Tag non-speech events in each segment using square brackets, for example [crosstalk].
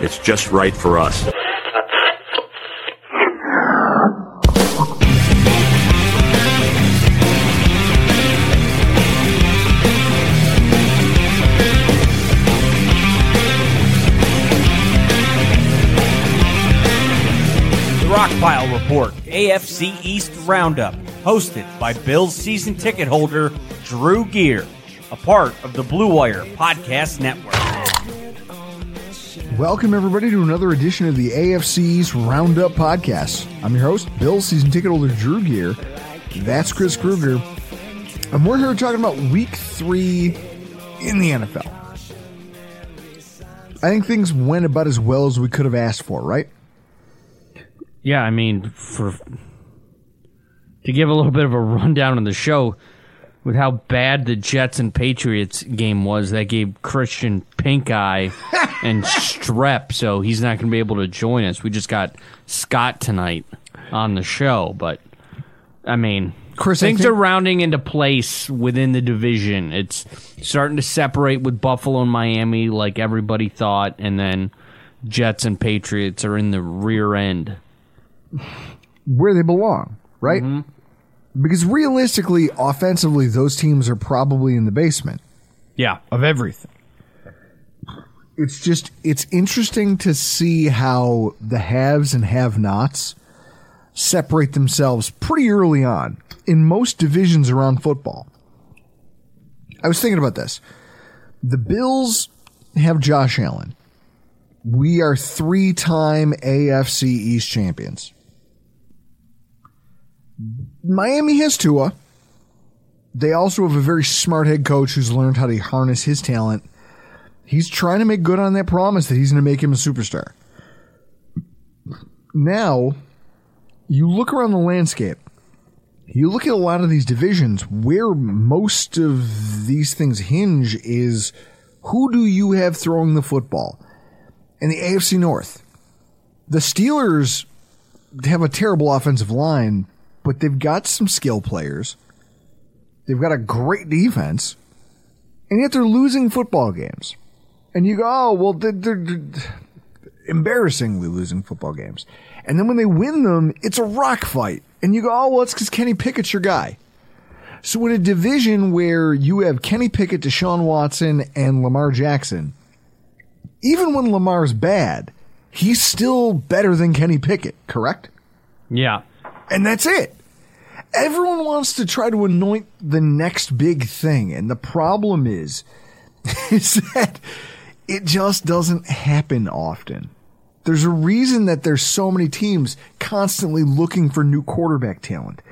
it's just right for us. The Rockpile Report, AFC East Roundup, hosted by Bills season ticket holder Drew Gear, a part of the Blue Wire Podcast Network. Welcome, everybody, to another edition of the AFC's Roundup Podcast. I'm your host, Bill season ticket holder Drew Gear. That's Chris Kruger. And we're here talking about week three in the NFL. I think things went about as well as we could have asked for, right? Yeah, I mean, for to give a little bit of a rundown on the show, with how bad the Jets and Patriots game was, that gave Christian pink eye [laughs] and strep, so he's not going to be able to join us. We just got Scott tonight on the show, but I mean, Chris, I things think- are rounding into place within the division. It's starting to separate with Buffalo and Miami, like everybody thought, and then Jets and Patriots are in the rear end. Where they belong, right? Mm-hmm. Because realistically, offensively, those teams are probably in the basement Yeah, of everything. It's just, it's interesting to see how the haves and have nots separate themselves pretty early on in most divisions around football. I was thinking about this. The Bills have Josh Allen. We are three time AFC East champions. Miami has Tua. They also have a very smart head coach who's learned how to harness his talent. He's trying to make good on that promise that he's going to make him a superstar. Now, you look around the landscape. You look at a lot of these divisions where most of these things hinge is who do you have throwing the football? In the AFC North, the Steelers have a terrible offensive line, but they've got some skill players. They've got a great defense, and yet they're losing football games. And you go, oh, well, they're, they're, they're embarrassingly losing football games. And then when they win them, it's a rock fight. And you go, oh, well, it's because Kenny Pickett's your guy. So in a division where you have Kenny Pickett, Deshaun Watson, and Lamar Jackson, even when Lamar's bad, he's still better than Kenny Pickett, correct? yeah. And that's it. Everyone wants to try to anoint the next big thing. And the problem is, [laughs] is that it just doesn't happen often. There's a reason that there's so many teams constantly looking for new quarterback talent.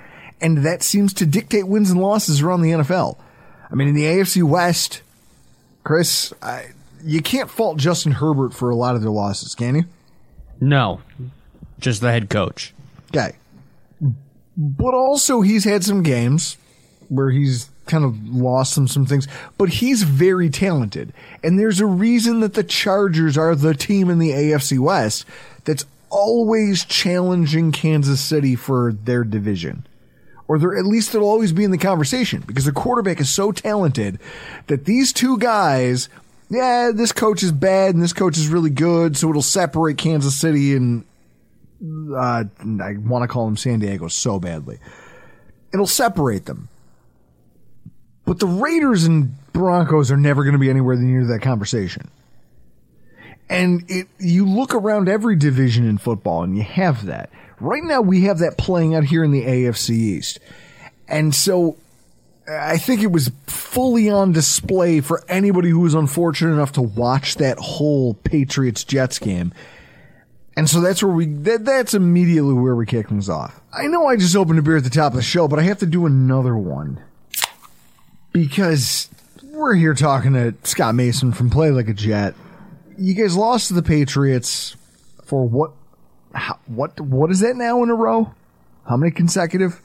And that seems to dictate wins and losses around the NFL. I mean, in the AFC West, Chris, I, you can't fault Justin Herbert for a lot of their losses, can you? No, just the head coach. guy. But also, he's had some games where he's kind of lost some some things. But he's very talented, and there's a reason that the Chargers are the team in the AFC West that's always challenging Kansas City for their division, or they're at least they'll always be in the conversation because the quarterback is so talented that these two guys, yeah, this coach is bad and this coach is really good, so it'll separate Kansas City and uh, I want to call them San Diego so badly. It'll separate them. But the Raiders and Broncos are never going to be anywhere near that conversation. And it, you look around every division in football and you have that. Right now we have that playing out here in the AFC East. And so I think it was fully on display for anybody who was unfortunate enough to watch that whole Patriots Jets game. And so that's where we, that, that's immediately where we kick things off. I know I just opened a beer at the top of the show, but I have to do another one because we're here talking to Scott Mason from Play Like a Jet. You guys lost to the Patriots for what? How, what? What is that now in a row? How many consecutive?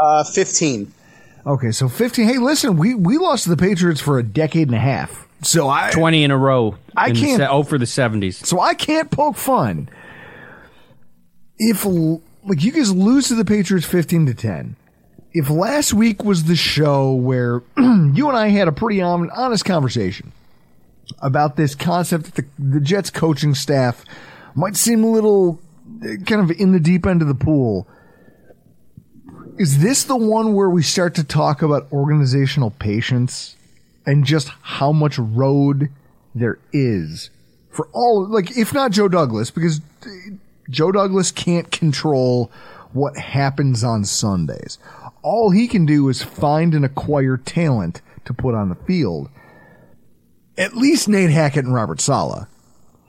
Uh, fifteen. Okay, so fifteen. Hey, listen, we we lost to the Patriots for a decade and a half. So I twenty in a row. I can't- oh for the seventies. So I can't poke fun. If like you guys lose to the Patriots fifteen to ten, if last week was the show where [clears throat] you and I had a pretty hon- honest conversation about this concept that the, the Jets coaching staff might seem a little uh, kind of in the deep end of the pool. Is this the one where we start to talk about organizational patience and just how much road there is for all, like, if not Joe Douglas, because Joe Douglas can't control what happens on Sundays. All he can do is find and acquire talent to put on the field. At least Nate Hackett and Robert Saleh.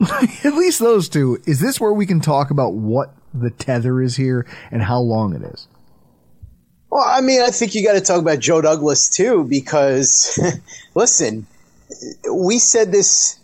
[laughs] At least those two. Is this where we can talk about what the tether is here and how long it is? Well, I mean, I think you got to talk about Joe Douglas too, because [laughs] listen, we said this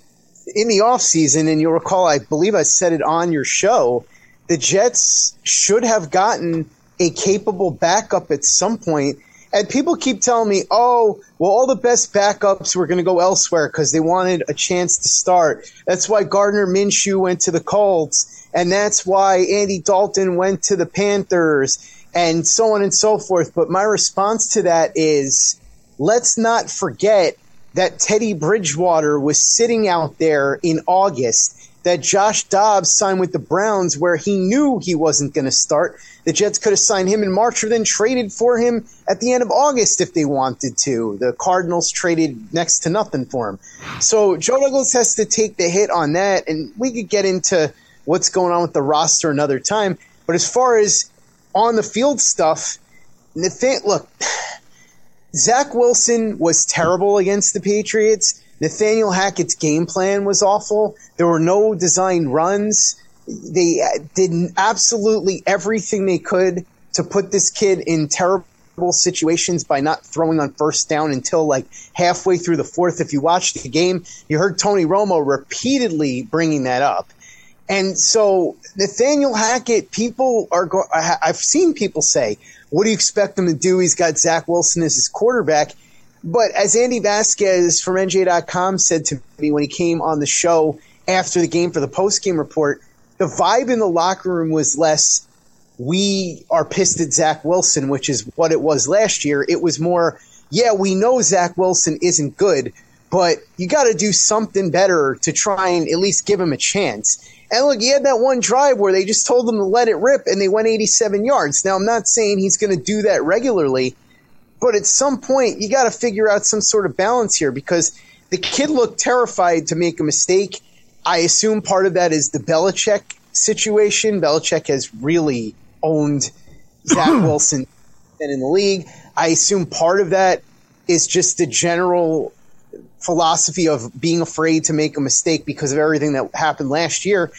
in the offseason, and you'll recall, I believe I said it on your show. The Jets should have gotten a capable backup at some point. And people keep telling me, oh, well, all the best backups were going to go elsewhere because they wanted a chance to start. That's why Gardner Minshew went to the Colts. And that's why Andy Dalton went to the Panthers and so on and so forth. But my response to that is let's not forget that Teddy Bridgewater was sitting out there in August, that Josh Dobbs signed with the Browns where he knew he wasn't going to start. The Jets could have signed him in March or then traded for him at the end of August if they wanted to. The Cardinals traded next to nothing for him. So Joe Douglas has to take the hit on that, and we could get into what's going on with the roster another time. But as far as on the field stuff, Nathan, look, [sighs] Zach Wilson was terrible against the Patriots. Nathaniel Hackett's game plan was awful. There were no designed runs. They uh, did absolutely everything they could to put this kid in terrible situations by not throwing on first down until like halfway through the fourth. If you watched the game, you heard Tony Romo repeatedly bringing that up. And so Nathaniel Hackett, people are go- I- I've seen people say, what do you expect him to do? He's got Zach Wilson as his quarterback. But as Andy Vasquez from NJ.com said to me when he came on the show after the game for the post game report, the vibe in the locker room was less, we are pissed at Zach Wilson, which is what it was last year. It was more, yeah, we know Zach Wilson isn't good, but you got to do something better to try and at least give him a chance. And look, he had that one drive where they just told him to let it rip and they went 87 yards. Now, I'm not saying he's going to do that regularly, but at some point, you got to figure out some sort of balance here because the kid looked terrified to make a mistake. I assume part of that is the Belichick situation. Belichick has really owned [clears throat] Zach Wilson and in the league. I assume part of that is just the general philosophy of being afraid to make a mistake because of everything that happened last year.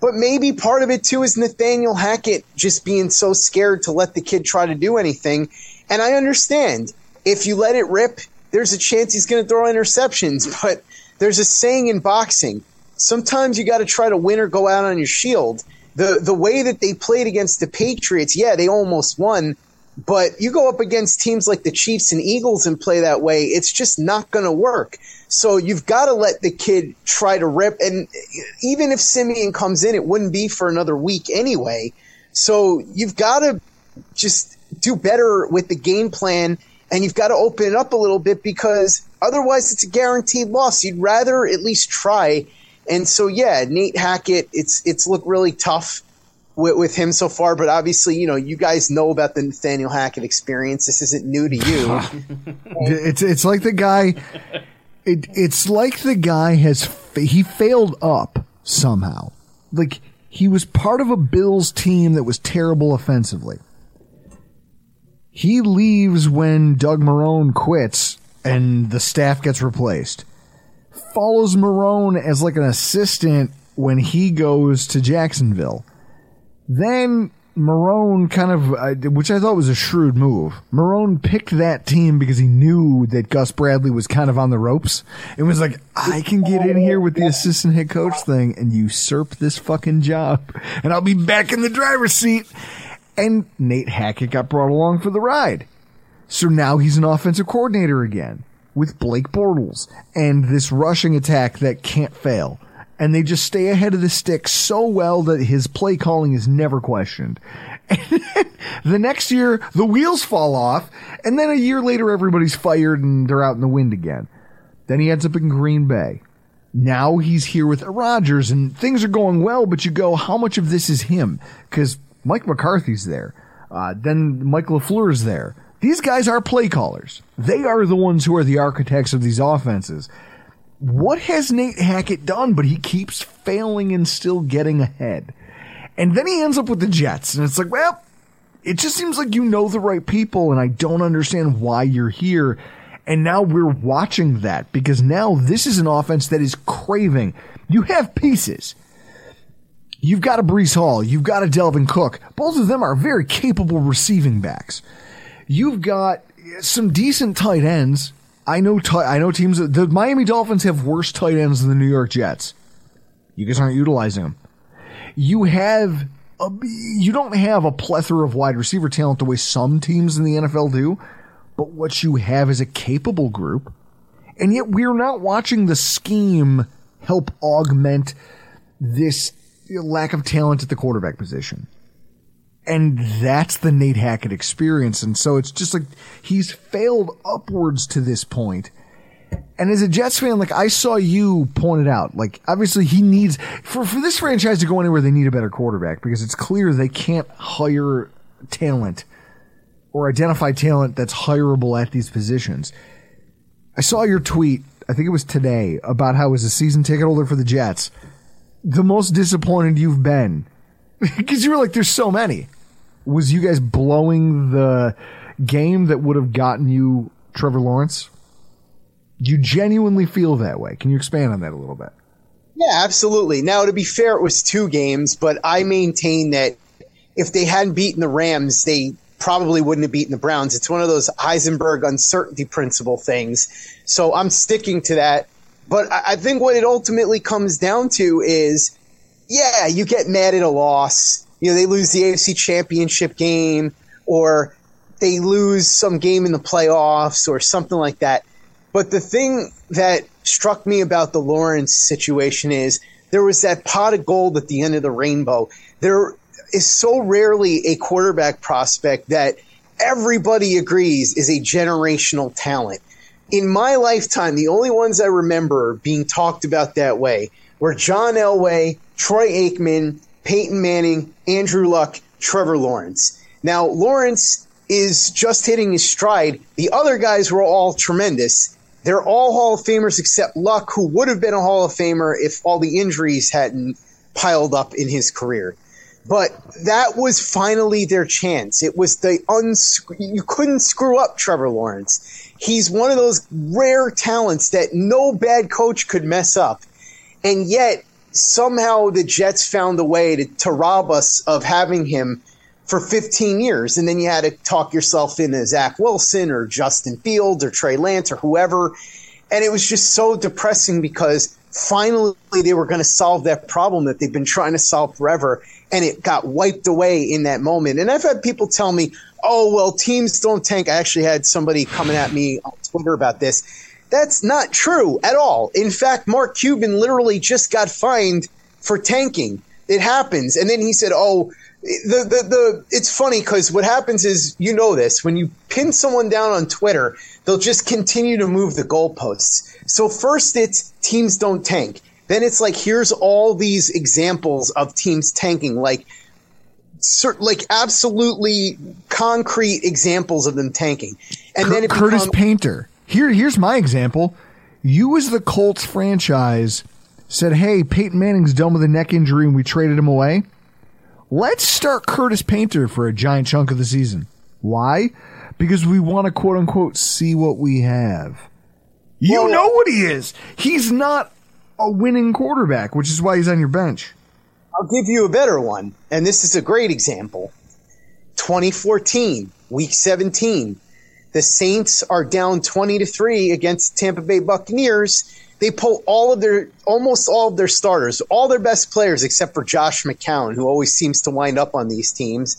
But maybe part of it too is Nathaniel Hackett just being so scared to let the kid try to do anything. And I understand if you let it rip, there's a chance he's going to throw interceptions. [laughs] But there's a saying in boxing sometimes you got to try to win or go out on your shield. The, the way that they played against the Patriots, yeah, they almost won. But you go up against teams like the Chiefs and Eagles and play that way, it's just not going to work. So you've got to let the kid try to rip. And even if Siemian comes in, it wouldn't be for another week anyway. So you've got to just do better with the game plan and you've got to open it up a little bit because otherwise it's a guaranteed loss. You'd rather at least try. And so, yeah, Nate Hackett, it's it's looked really tough with, with him so far. But obviously, you know, you guys know about the Nathaniel Hackett experience. This isn't new to you. [laughs] it's it's like the guy. It, it's like the guy has he failed up somehow. Like he was part of a Bills team that was terrible offensively. He leaves when Doug Marrone quits and the staff gets replaced. Follows Marrone as like an assistant when he goes to Jacksonville. Then Marrone kind of, uh, which I thought was a shrewd move. Marrone picked that team because he knew that Gus Bradley was kind of on the ropes and was like, I can get in here with the assistant head coach thing and usurp this fucking job and I'll be back in the driver's seat. And Nate Hackett got brought along for the ride. So now he's an offensive coordinator again with Blake Bortles and this rushing attack that can't fail. And they just stay ahead of the stick so well that his play calling is never questioned. [laughs] The next year, the wheels fall off, and then a year later, everybody's fired and they're out in the wind again. Then he ends up in Green Bay. Now he's here with Rodgers, and things are going well, but you go, how much of this is him? Because Mike McCarthy's there. Uh, then Mike LaFleur's there. These guys are play callers. They are the ones who are the architects of these offenses. What has Nate Hackett done? But he keeps failing and still getting ahead. And then he ends up with the Jets. And it's like, well, it just seems like you know the right people, and I don't understand why you're here. And now we're watching that because now this is an offense that is craving. You have pieces. You've got a Breece Hall. You've got a Dalvin Cook. Both of them are very capable receiving backs. You've got some decent tight ends. I know. T- I know teams. The Miami Dolphins have worse tight ends than the New York Jets. You guys aren't utilizing them. You have. A, you don't have a plethora of wide receiver talent the way some teams in the NFL do, but what you have is a capable group, and yet we're not watching the scheme help augment this lack of talent at the quarterback position. And that's the Nate Hackett experience. And so it's just like he's failed upwards to this point. And as a Jets fan, like I saw you pointed out, like obviously he needs for for this franchise to go anywhere, they need a better quarterback because it's clear they can't hire talent or identify talent that's hireable at these positions. I saw your tweet, I think it was today, about how as a season ticket holder for the Jets, the most disappointed you've been [laughs] because you were like, "There's so many." Was you guys blowing the game that would have gotten you Trevor Lawrence? You genuinely feel that way? Can you expand on that a little bit? Yeah, absolutely. Now, to be fair, it was two games, but I maintain that if they hadn't beaten the Rams, they probably wouldn't have beaten the Browns. It's one of those Heisenberg uncertainty principle things. So I'm sticking to that. But I think what it ultimately comes down to is, yeah, you get mad at a loss. You know, they lose the AFC championship game or they lose some game in the playoffs or something like that. But the thing that struck me about the Lawrence situation is there was that pot of gold at the end of the rainbow. There is so rarely a quarterback prospect that everybody agrees is a generational talent. In my lifetime, the only ones I remember being talked about that way were John Elway, Troy Aikman, Peyton Manning, Andrew Luck, Trevor Lawrence. Now, Lawrence is just hitting his stride. The other guys were all tremendous. They're all Hall of Famers except Luck, who would have been a Hall of Famer if all the injuries hadn't piled up in his career. But that was finally their chance. It was the uns- you couldn't screw up Trevor Lawrence. He's one of those rare talents that no bad coach could mess up. And yet somehow the Jets found a way to, to rob us of having him for 15 years. And then you had to talk yourself into Zach Wilson or Justin Fields or Trey Lance or whoever. And it was just so depressing because finally they were going to solve that problem that they've been trying to solve forever. And it got wiped away in that moment. And I've had people tell me, oh, well, teams don't tank. I actually had somebody coming at me on Twitter about this. That's not true at all. In fact, Mark Cuban literally just got fined for tanking. It happens. And then he said, oh, the the, the it's funny because what happens is you know this when you pin someone down on Twitter, they'll just continue to move the goalposts. So first it's teams don't tank. Then it's like here's all these examples of teams tanking, like cert, like absolutely concrete examples of them tanking. And Cur- then it Curtis becomes, Painter. Here, here's my example. You, as the Colts franchise, said, "Hey, Peyton Manning's done with a neck injury, and we traded him away. Let's start Curtis Painter for a giant chunk of the season. Why? Because we want to quote unquote see what we have. You Well- know what he is. He's not a winning quarterback, which is why he's on your bench. I'll give you a better one, and this is a great example. 2014, week 17. The Saints are down 20 to 3 against Tampa Bay Buccaneers. They pull all of their almost all of their starters, all their best players except for Josh McCown, who always seems to wind up on these teams.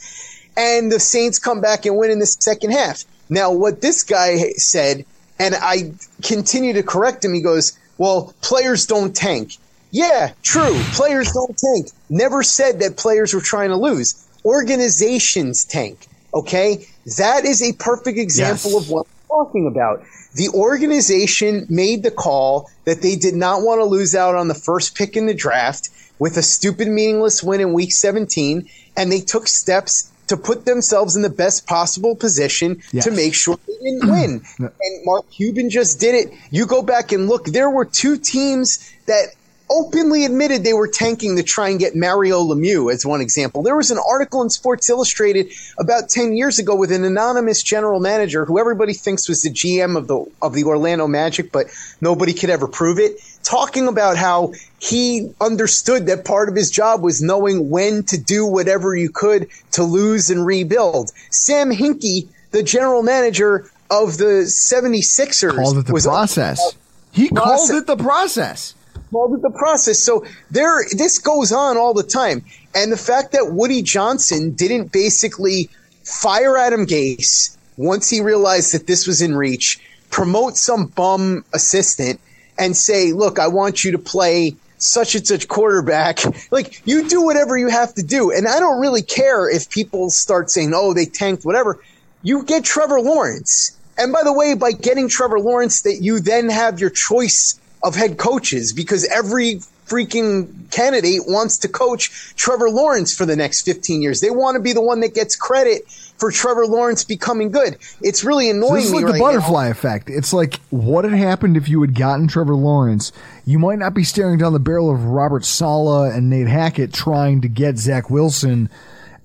And the Saints come back and win in the second half. Now, what this guy said, and I continue to correct him, he goes, Well, players don't tank. Yeah, true. Players don't tank. Never said that players were trying to lose. Organizations tank. Okay? That is a perfect example Yes. of what I'm talking about. The organization made the call that they did not want to lose out on the first pick in the draft with a stupid, meaningless win in week 17, and they took steps to put themselves in the best possible position Yes. to make sure they didn't win. [clears throat] and Mark Cuban just did it. You go back and look, there were two teams that openly admitted they were tanking to try and get Mario Lemieux as one example. There was an article in Sports Illustrated about 10 years ago with an anonymous general manager who everybody thinks was the GM of the of the Orlando Magic but nobody could ever prove it talking about how he understood that part of his job was knowing when to do whatever you could to lose and rebuild. Sam Hinkie, the general manager of the 76ers Called it the was process. He called it the process. It the process. So there, this goes on all the time. And the fact that Woody Johnson didn't basically fire Adam Gase once he realized that this was in reach, promote some bum assistant, and say, "Look, I want you to play." Such and such quarterback. [laughs] Like, you do whatever you have to do. And I don't really care if people start saying, oh, they tanked, whatever. You get Trevor Lawrence. And by the way, by getting Trevor Lawrence, that you then have your choice of head coaches because every freaking candidate wants to coach Trevor Lawrence for the next 15 years. They want to be the one that gets credit for Trevor Lawrence becoming good. It's really So annoying this is like the right butterfly effect. It's like what had happened if you had gotten Trevor Lawrence. You might not be staring down the barrel of Robert Saleh and Nate Hackett trying to get Zach Wilson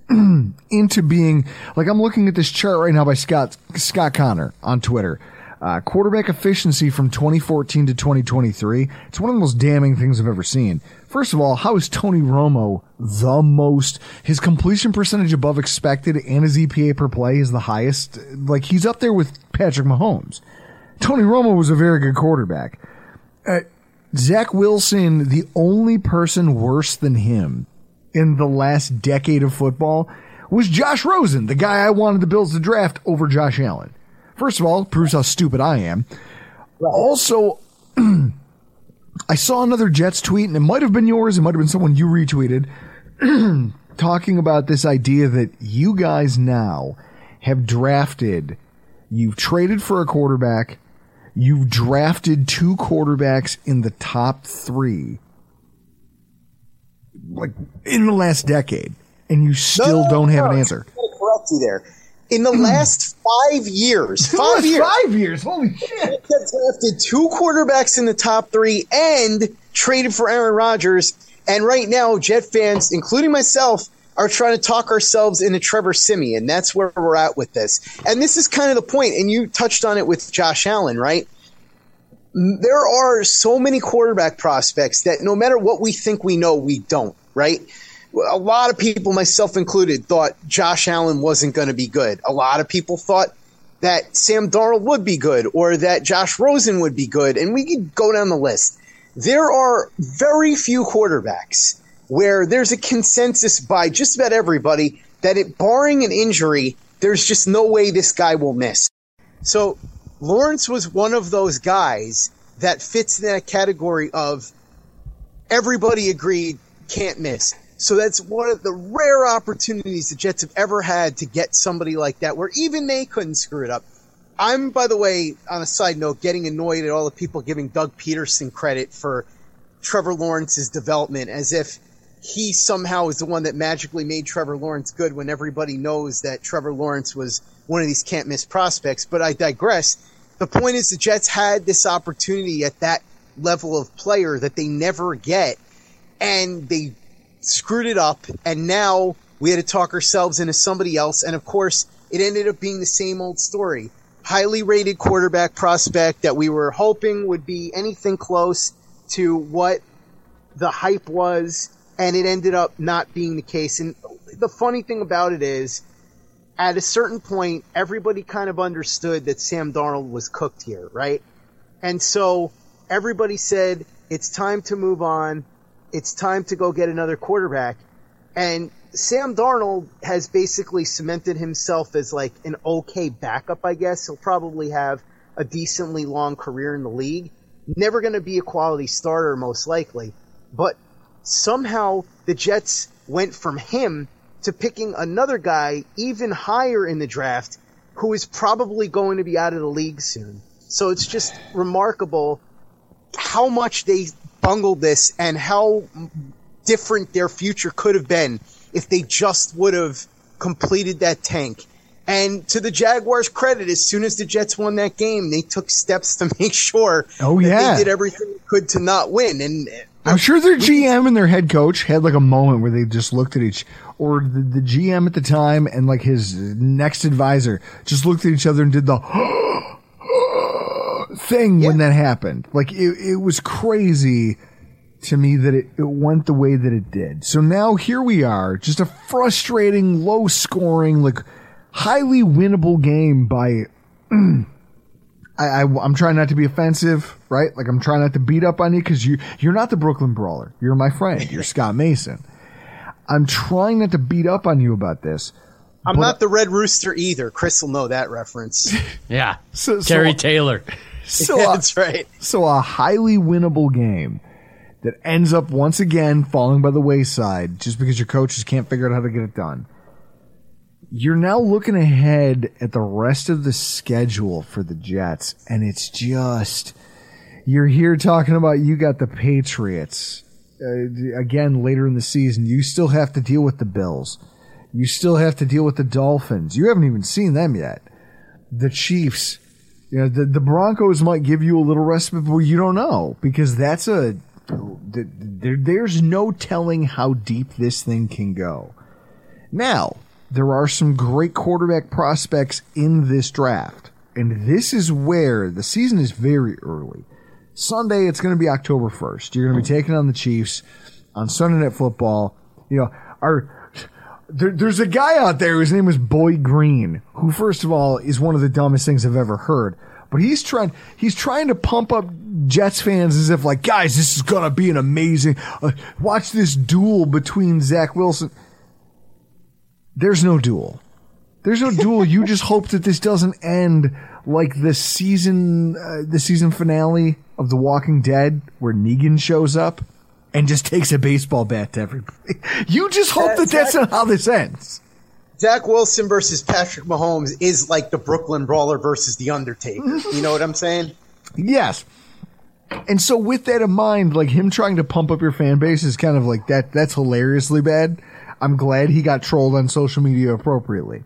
[clears throat] into being like I'm looking at this chart right now by Scott Scott Connor on Twitter. Uh, quarterback efficiency from 2014 to 2023. It's one of the most damning things I've ever seen. First of all, how is Tony Romo the most? His completion percentage above expected and his EPA per play is the highest. Like he's up there with Patrick Mahomes. Tony Romo was a very good quarterback. Uh, Zach Wilson, the only person worse than him in the last decade of football was Josh Rosen, the guy I wanted the Bills to draft over Josh Allen. First of all, proves how stupid I am. Also, [clears throat] I saw another Jets tweet, and it might have been yours, it might have been someone you retweeted, [clears throat] talking about this idea that you guys now have drafted, you've traded for a quarterback, you've drafted two quarterbacks in the top three, like in the last decade, and you still No, don't have no, an answer. Correct you there. In the hmm. last five years, [laughs] five years, Five years. Holy shit. have drafted two quarterbacks in the top three and traded for Aaron Rodgers. And right now, Jet fans, including myself, are trying to talk ourselves into Trevor Siemian. That's where we're at with this. And this is kind of the point, and you touched on it with Josh Allen, right? There are so many quarterback prospects that no matter what we think we know, we don't, right? A lot of people, myself included, thought Josh Allen wasn't going to be good. A lot of people thought that Sam Darnold would be good or that Josh Rosen would be good. And we could go down the list. There are very few quarterbacks where there's a consensus by just about everybody that it, barring an injury, there's just no way this guy will miss. So Lawrence was one of those guys that fits in that category of everybody agreed can't miss. So that's one of the rare opportunities the Jets have ever had to get somebody like that where even they couldn't screw it up. I'm, by the way, on a side note, getting annoyed at all the people giving Doug Pederson credit for Trevor Lawrence's development as if he somehow is the one that magically made Trevor Lawrence good when everybody knows that Trevor Lawrence was one of these can't miss prospects. But I digress. The point is the Jets had this opportunity at that level of player that they never get and they screwed it up and now we had to talk ourselves into somebody else and of course it ended up being the same old story. Highly rated quarterback prospect that we were hoping would be anything close to what the hype was and it ended up not being the case. And the funny thing about it is at a certain point everybody kind of understood that Sam Darnold was cooked here right? And so everybody said it's time to move on it's time to go get another quarterback. And Sam Darnold has basically cemented himself as like an okay backup, I guess. He'll probably have a decently long career in the league. Never going to be a quality starter, most likely. But somehow the Jets went from him to picking another guy even higher in the draft who is probably going to be out of the league soon. So it's just remarkable how much they bungled this and how different their future could have been if they just would have completed that tank. And to the Jaguars' credit, as soon as the Jets won that game, they took steps to [laughs] make sure oh, yeah. they did everything they could to not win. And uh, I'm sure their GM and their head coach had like a moment where they just looked at each, or the, the GM at the time and like his next advisor just looked at each other and did the [gasps] [gasps] [gasps] thing yeah. when that happened. Like it, it was crazy to me that it, it went the way that it did. So now here we are, just a frustrating, low scoring, like highly winnable game by. [clears throat] I, I, am trying not to be offensive, right? Like I'm trying not to beat up on you because you you're not the Brooklyn Brawler. You're my friend. You're Scott [laughs] Mason. I'm trying not to beat up on you about this. I'm not the Red Rooster either. Chris will know that reference. [laughs] yeah, so, so, Terry Taylor. So [laughs] yeah, that's right. So a highly winnable game that ends up once again falling by the wayside just because your coaches can't figure out how to get it done. You're now looking ahead at the rest of the schedule for the Jets, and it's just you're here talking about you got the Patriots uh, again later in the season. You still have to deal with the Bills. You still have to deal with the Dolphins. You haven't even seen them yet. The Chiefs you know, the, the Broncos might give you a little respite, but you don't know because that's a, there, there's no telling how deep this thing can go. Now, there are some great quarterback prospects in this draft. And this is where the season is very early. Sunday, it's going to be October 1st. You're going to be taking on the Chiefs on Sunday Night Football. You know, our there, there's a guy out there whose name is Boy Green, who first of all is one of the dumbest things I've ever heard. But he's trying he's trying to pump up Jets fans as if like, guys, this is gonna be an amazing. Uh, watch this duel between Zach Wilson. There's no duel. There's no duel. You just [laughs] hope that this doesn't end like the season uh, the season finale of The Walking Dead, where Negan shows up and just takes a baseball bat to everybody. [laughs] You just hope that that's not how this ends. Zach Wilson versus Patrick Mahomes is like the Brooklyn Brawler versus The Undertaker. [laughs] you know what I'm saying? Yes. And so with that in mind, like him trying to pump up your fan base is kind of like that that's hilariously bad. I'm glad he got trolled on social media appropriately.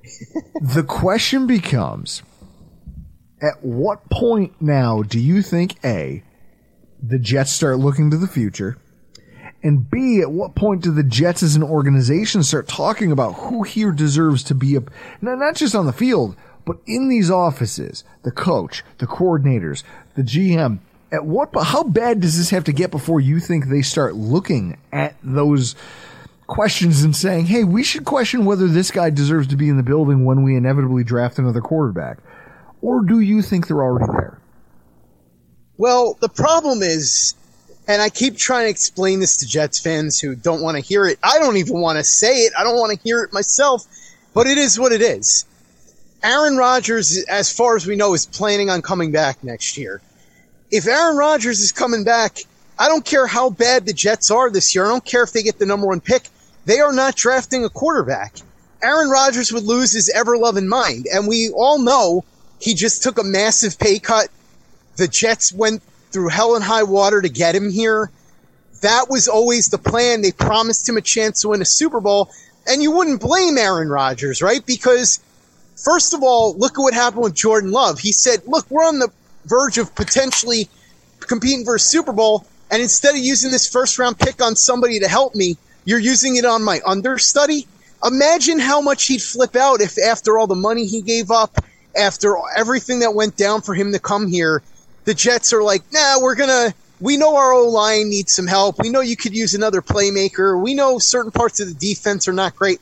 [laughs] the question becomes at what point now do you think A the Jets start looking to the future? And B, at what point do the Jets as an organization start talking about who here deserves to be a, not just on the field, but in these offices, the coach, the coordinators, the GM, at what, how bad does this have to get before you think they start looking at those questions and saying, hey, we should question whether this guy deserves to be in the building when we inevitably draft another quarterback? Or do you think they're already there? Well, the problem is, and I keep trying to explain this to Jets fans who don't want to hear it. I don't even want to say it. I don't want to hear it myself, but it is what it is. Aaron Rodgers, as far as we know, is planning on coming back next year. If Aaron Rodgers is coming back, I don't care how bad the Jets are this year. I don't care if they get the number one pick. They are not drafting a quarterback. Aaron Rodgers would lose his ever loving mind. And we all know he just took a massive pay cut. The Jets went through hell and high water to get him here. That was always the plan. They promised him a chance to win a Super Bowl. And you wouldn't blame Aaron Rodgers, right? Because first of all, look at what happened with Jordan Love. He said, look, we're on the verge of potentially competing for a Super Bowl. And instead of using this first round pick on somebody to help me, you're using it on my understudy. Imagine how much he'd flip out if after all the money he gave up, after everything that went down for him to come here, the Jets are like, nah, we're gonna, we know our O line needs some help. We know you could use another playmaker. We know certain parts of the defense are not great,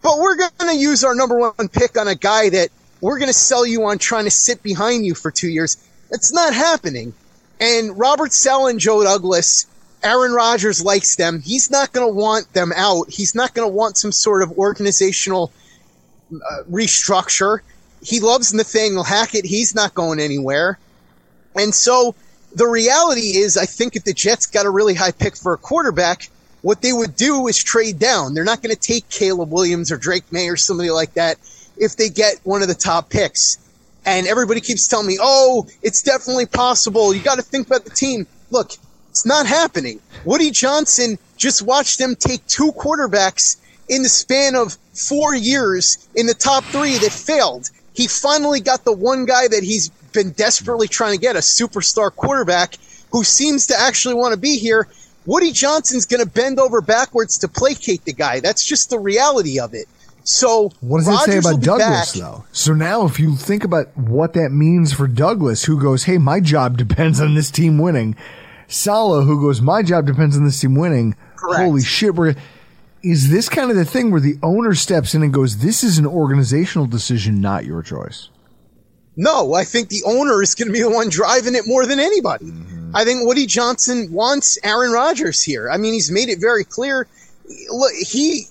but we're gonna use our number one pick on a guy that we're gonna sell you on trying to sit behind you for two years. It's not happening. And Robert Saleh and Joe Douglas, Aaron Rodgers likes them. He's not going to want them out. He's not going to want some sort of organizational uh, restructure. He loves Nathaniel Hackett. He's not going anywhere. And so the reality is, I think if the Jets got a really high pick for a quarterback, what they would do is trade down. They're not going to take Caleb Williams or Drake Maye or somebody like that if they get one of the top picks. And everybody keeps telling me, oh, it's definitely possible. You got to think about the team. Look, it's not happening. Woody Johnson just watched them take two quarterbacks in the span of four years in the top three that failed. He finally got the one guy that he's been desperately trying to get, a superstar quarterback who seems to actually want to be here. Woody Johnson's going to bend over backwards to placate the guy. That's just the reality of it. So what does Rodgers it say about Douglas back. though? So now if you think about what that means for Douglas, who goes, Hey, my job depends on this team winning. Saleh, who goes, My job depends on this team winning. Correct. Holy shit, we're is this kind of the thing where the owner steps in and goes, This is an organizational decision, not your choice? No, I think the owner is going to be the one driving it more than anybody. Mm-hmm. I think Woody Johnson wants Aaron Rodgers here. I mean, he's made it very clear. Look, he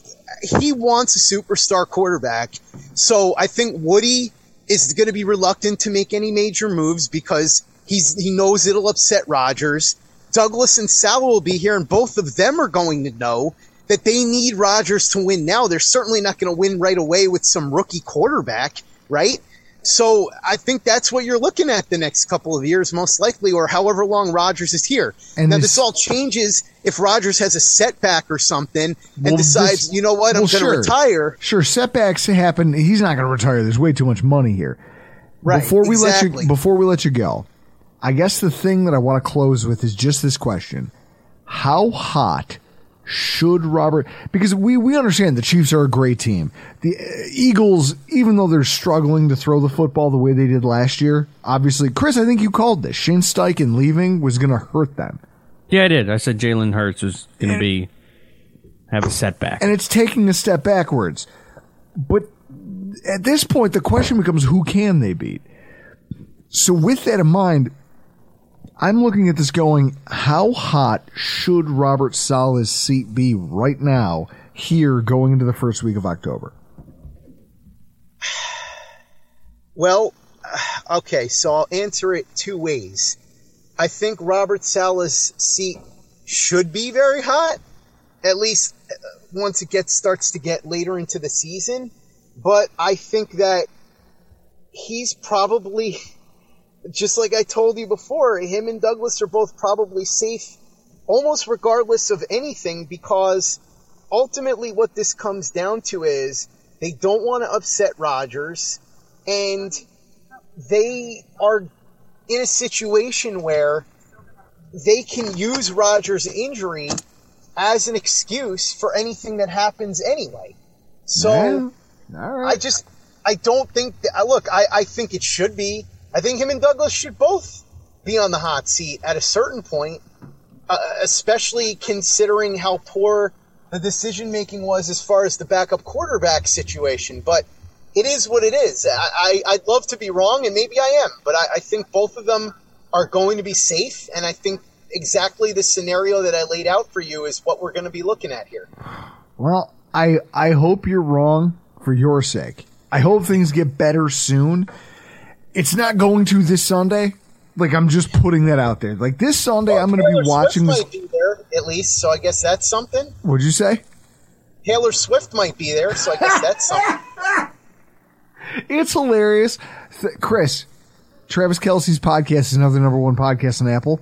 he wants a superstar quarterback. So I think Woody is going to be reluctant to make any major moves because he's he knows it'll upset Rodgers. Douglas and Saleh will be here, and both of them are going to know that they need Rodgers to win now. They're certainly not going to win right away with some rookie quarterback, right? So I think that's what you're looking at the next couple of years, most likely, or however long Rodgers is here. And now this- this all changes if Rodgers has a setback or something and Well, decides, this- you know what, I'm well, going to sure. retire. Sure, setbacks happen. He's not going to retire. There's way too much money here. Right, Before we let exactly. you before we let you go, I guess the thing that I want to close with is just this question: How hot should Robert? Because we we understand the Chiefs are a great team. The uh, Eagles, even though they're struggling to throw the football the way they did last year, obviously, Chris, I think you called this. Shane Steichen leaving was going to hurt them. Yeah, I did. I said Jalen Hurts was going to be have a setback. and it's taking a step backwards. But at this point, the question becomes who can they beat? So, with that in mind, I'm looking at this going, how hot should Robert Saleh's seat be right now here going into the first week of October? [sighs] Well, [sighs] okay, so I'll answer it two ways. I think Robert Saleh's seat should be very hot, at least uh, once it gets starts to get later into the season. But I think that he's probably, just like I told you before, him and Douglas are both probably safe, almost regardless of anything, because ultimately what this comes down to is they don't want to upset Rodgers and they are in a situation where they can use Rodgers' injury as an excuse for anything that happens anyway. So Yeah. All right. I just I don't think that, look, I, I think it should be. I think him and Douglas should both be on the hot seat at a certain point, uh, especially considering how poor the decision making was as far as the backup quarterback situation. But it is what it is. I, I, I'd love to be wrong, and maybe I am, but I, I think both of them are going to be safe, and I think exactly the scenario that I laid out for you is what we're going to be looking at here. Well, I I hope you're wrong for your sake. I hope things get better soon. It's not going to this Sunday, Like I'm just putting that out there. Like this Sunday, I'm going to be watching Swift this. might be there at least, so I guess that's something. What'd you say? Taylor Swift might be there, so I guess that's something. [laughs] It's hilarious, Th- Chris. Travis Kelce's podcast is another number one podcast on Apple.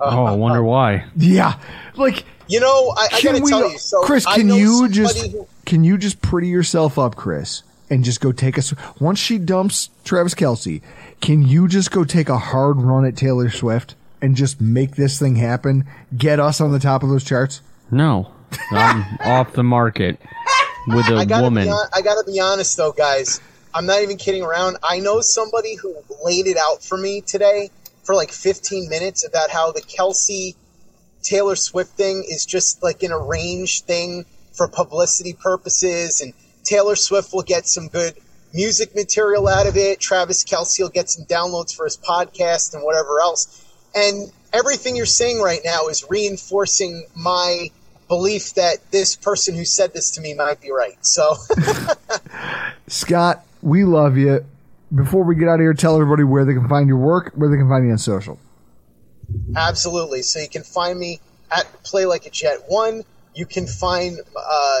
Oh, I wonder uh, why. Yeah, like You know, I, I can gotta we, tell you. So Chris? I Can know you just who- can you just pretty yourself up, Chris, and just go take us once she dumps Travis Kelce? Can you just go take a hard run at Taylor Swift and just make this thing happen? Get us on the top of those charts. No, I'm [laughs] off the market with a I gotta woman. Be hon- I gotta be honest though, guys. I'm not even kidding around. I know somebody who laid it out for me today for like 15 minutes about how the Kelce Taylor Swift thing is just like an arranged thing for publicity purposes, and Taylor Swift will get some good music material out of it. Travis Kelce will get some downloads for his podcast and whatever else. And everything you're saying right now is reinforcing my belief that this person who said this to me might be right. So [laughs] Scott, we love you. Before we get out of here, tell everybody where they can find your work, where they can find you on social. Absolutely. So you can find me at Play Like a Jet One. You can find uh,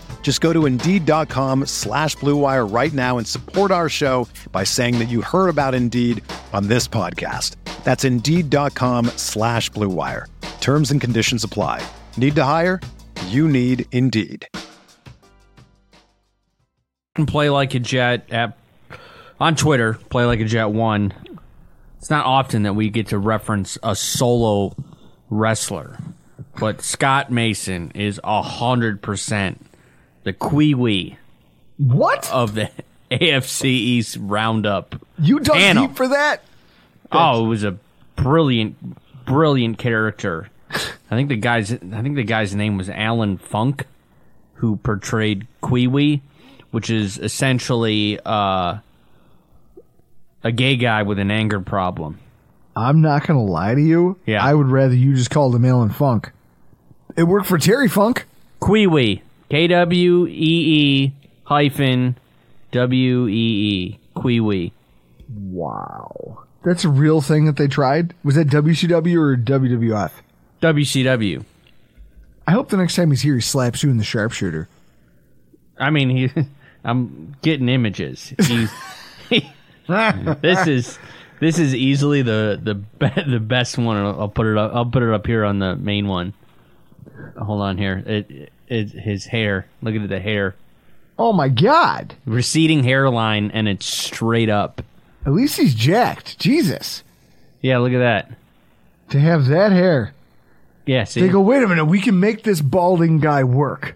Just go to Indeed.com slash BlueWire right now and support our show by saying that you heard about Indeed on this podcast. That's Indeed.com slash BlueWire. Terms and conditions apply. Need to hire? You need Indeed. play like a jet at on Twitter. Play like a jet one. It's not often that we get to reference a solo wrestler, but Scott Mason is a hundred percent the Kiwi What? of the [laughs] AFC East roundup. You dug Panel. deep for that? Oh, it was a brilliant, brilliant character. I think the guy's I think the guy's name was Alan Funk, who portrayed Kiwi, which is essentially uh, a gay guy with an anger problem. I'm not gonna lie to you. Yeah. I would rather you just called him Alan Funk. It worked for Terry Funk. Kiwi, K W E E hyphen W E E, Kiwi. Wow. That's a real thing that they tried? Was that WCW or WWF? WCW. I hope the next time he's here he slaps you in the sharpshooter. I mean, he. [laughs] I'm getting images. He's, this is this is easily the the be, the best one. I'll, I'll put it up. I'll put it up here on the main one. Hold on here. It, it his hair. Look at the hair. Oh my god. Receding hairline, and it's straight up. At least he's jacked. Jesus. Yeah, look at that. To have that hair. Yeah, see. They go, wait a minute, we can make this balding guy work.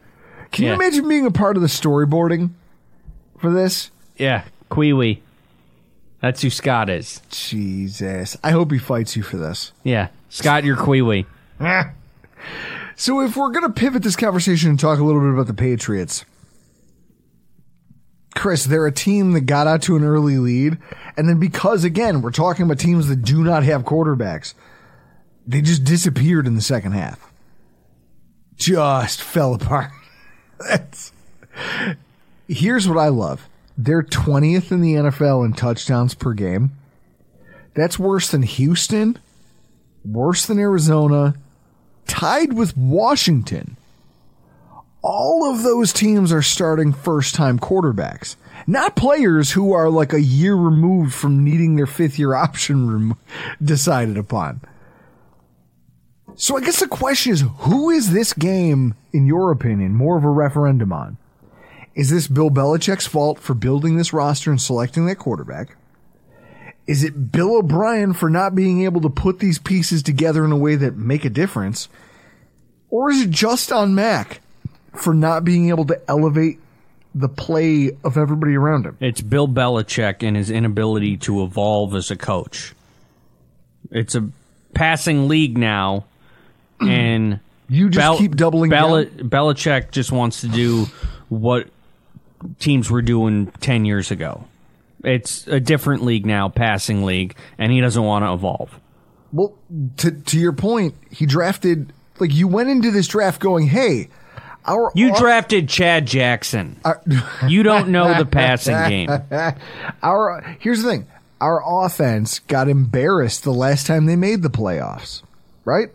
Can Yeah. you imagine being a part of the storyboarding for this? yeah, Kiwi. That's who Scott is. Jesus. I hope he fights you for this. Yeah, Scott, you're Kiwi. [laughs] So if we're going to pivot this conversation and talk a little bit about the Patriots, Chris, they're a team that got out to an early lead, and then because again we're talking about teams that do not have quarterbacks, they just disappeared in the second half. Just fell apart. [laughs] That's here's what I love: they're twentieth in the NFL in touchdowns per game. That's worse than Houston, worse than Arizona, tied with Washington. All of those teams are starting first time quarterbacks, not players who are like a year removed from needing their fifth year [laughs] option decided upon. So I guess the question is, who is this game, in your opinion, more of a referendum on? Is this Bill Belichick's fault for building this roster and selecting that quarterback? Is it Bill O'Brien for not being able to put these pieces together in a way that make a difference? Or is it just on Mac for not being able to elevate the play of everybody around him? It's Bill Belichick and his inability to evolve as a coach. It's a passing league now, [clears throat] and You just keep doubling Bel- down? Belichick just wants to do what teams were doing 10 years ago. It's a different league now, passing league, and he doesn't want to evolve. Well, to to your point, he drafted like you went into this draft going, "Hey, our You off- drafted Chad Jackson. you don't know the passing game. [laughs] our here's the thing: our offense got embarrassed the last time they made the playoffs, right?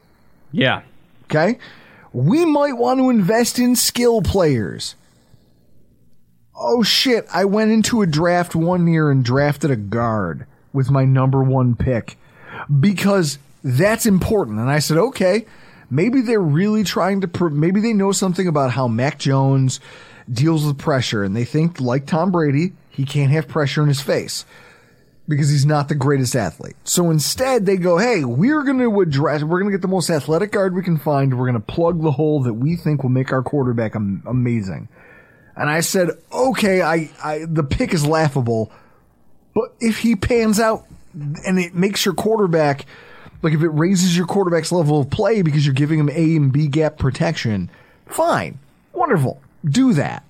Yeah. Okay, we might want to invest in skill players. Oh shit! I went into a draft one year and drafted a guard with my number one pick because that's important. And I said, okay, maybe they're really trying to, pr- maybe they know something about how Mac Jones deals with pressure and they think, like Tom Brady, he can't have pressure in his face because he's not the greatest athlete. So instead, they go, hey, we're going to address, we're going to get the most athletic guard we can find. We're going to plug the hole that we think will make our quarterback am- amazing. And I said, okay, I, I, the pick is laughable, but if he pans out and it makes your quarterback, like if it raises your quarterback's level of play because you're giving him A and B gap protection, fine, wonderful, do that.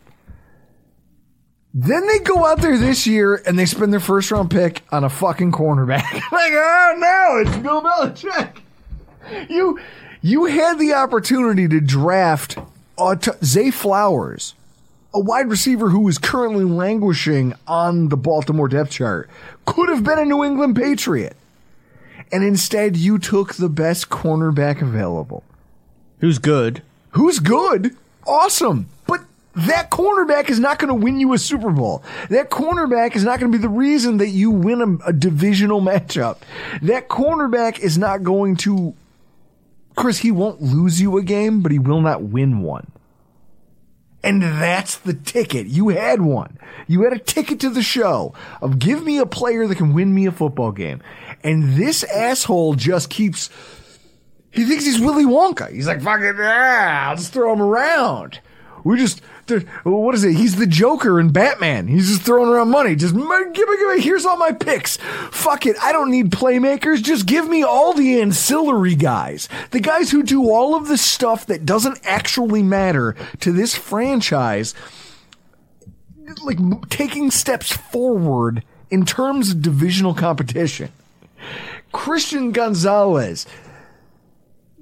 Then they go out there this year and they spend their first round pick on a fucking cornerback. [laughs] like, oh no, it's Bill Belichick. You, you had the opportunity to draft uh, t- Zay Flowers, a wide receiver who is currently languishing on the Baltimore depth chart, could have been a New England Patriot. And instead, you took the best cornerback available. Who's good? Who's good? Awesome. But that cornerback is not going to win you a Super Bowl. That cornerback is not going to be the reason that you win a, a divisional [laughs] matchup. That cornerback is not going to, Chris, he won't lose you a game, but he will not win one. And that's the ticket. You had one. You had a ticket to the show of give me a player that can win me a football game. And this asshole just keeps, he thinks he's Willy Wonka. He's like, fucking, ah, just throw him around. We just, what is it? He's the Joker in Batman. He's just throwing around money. Just give me, give me, here's all my picks. Fuck it. I don't need playmakers. Just give me all the ancillary guys. The guys who do all of the stuff that doesn't actually matter to this franchise. Like taking steps forward in terms of divisional competition. Christian Gonzalez,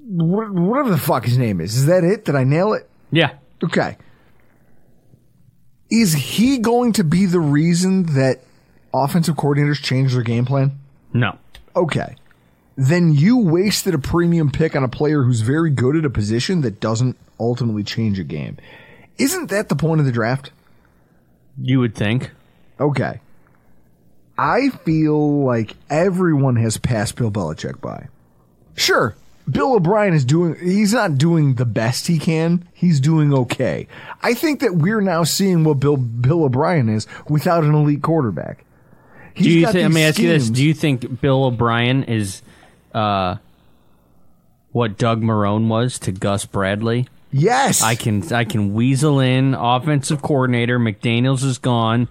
whatever the fuck his name is. Is that it? Did I nail it? Yeah. Okay. Is he going to be the reason that offensive coordinators change their game plan? No. Okay. Then you wasted a premium pick on a player who's very good at a position that doesn't ultimately change a game. Isn't that the point of the draft? You would think. Okay. I feel like everyone has passed Bill Belichick by. Sure, Bill O'Brien is doing, he's not doing the best he can. He's doing okay. I think that we're now seeing what Bill, Bill O'Brien is without an elite quarterback. He's do you think? Let me ask you this. Do you think Bill O'Brien is uh, what Doug Marrone was to Gus Bradley? Yes, I can. I can weasel in offensive coordinator. McDaniel's is gone.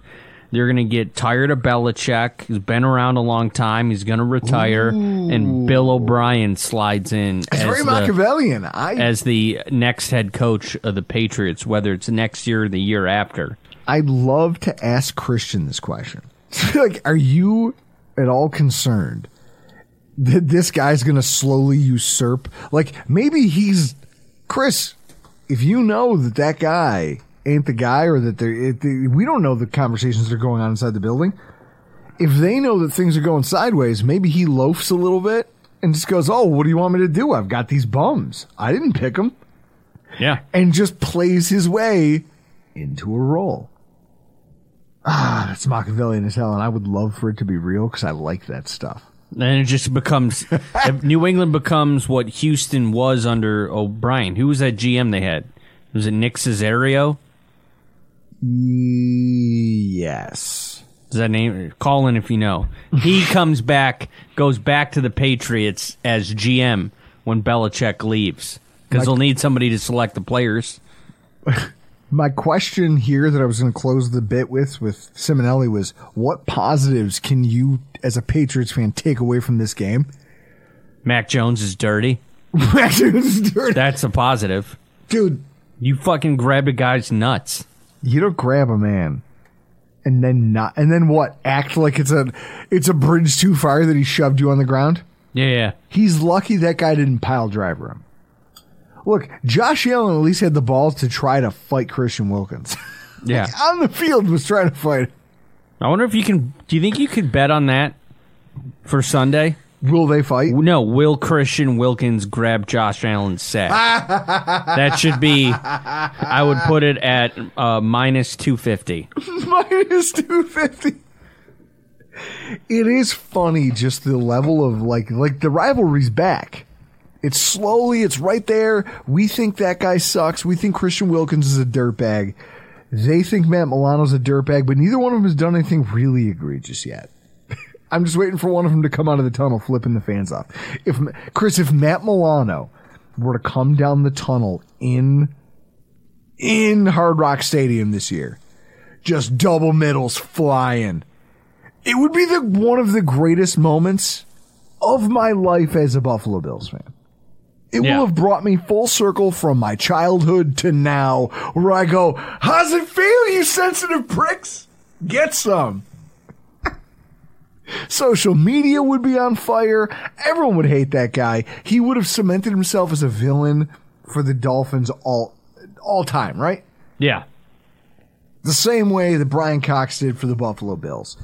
They're going to get tired of Belichick. He's been around a long time. He's going to retire, and Bill O'Brien slides in It's very the- Machiavellian. I, as the next head coach of the Patriots, whether it's next year or the year after. I'd love to ask Christian this question. [laughs] like, are you at all concerned that this guy's going to slowly usurp? Like, maybe he's Chris. If you know that that guy ain't the guy, or that they're, it, they, we don't know the conversations that are going on inside the building. If they know that things are going sideways, maybe he loafs a little bit and just goes, "Oh, what do you want me to do? I've got these bums. I didn't pick them." Yeah, and just plays his way into a role. Ah, that's Machiavellian as hell, and I would love for it to be real because I like that stuff. Then it just becomes [laughs] New England becomes what Houston was under O'Brien. Who was that GM they had? Was it Nick Caserio? Yes. Does that name? Call in if you know. He [laughs] comes back, goes back to the Patriots as GM when Belichick leaves because they'll need somebody to select the players. [laughs] My question here that I was going to close the bit with with Simonelli was what positives can you as a Patriots fan take away from this game? Mac Jones is dirty. [laughs] Mac Jones is dirty. That's a positive. Dude, You fucking grabbed a guy's nuts. You don't grab a man and then not and then what? Act like it's a it's a bridge too far that he shoved you on the ground? Yeah, yeah. He's lucky that guy didn't pile driver him. Look, Josh Allen at least had the balls to try to fight Christian Wilkins. [laughs] Yeah. on the field was trying to fight. I wonder if you can. Do you think you could bet on that for Sunday? Will they fight? No. Will Christian Wilkins grab Josh Allen's [laughs] sack? that should be. I would put it at uh, minus two fifty. [laughs] minus 250 it is funny just the level of like like the rivalry's back it's slowly it's right there we think that guy sucks we think christian wilkins is a dirtbag they think matt milano's a dirtbag but neither one of them has done anything really egregious yet i'm just waiting for one of them to come out of the tunnel flipping the fans off if chris if matt milano were to come down the tunnel in in hard rock stadium this year just double middles flying. It would be the one of the greatest moments of my life as a Buffalo Bills fan. It Yeah. will have brought me full circle from my childhood to now, where I go, "How's it feel, you sensitive pricks? Get some." Social media would be on fire. Everyone would hate that guy. He would have cemented himself as a villain for the Dolphins all all time, right? Yeah. the same way that Bryan Cox did for the Buffalo Bills.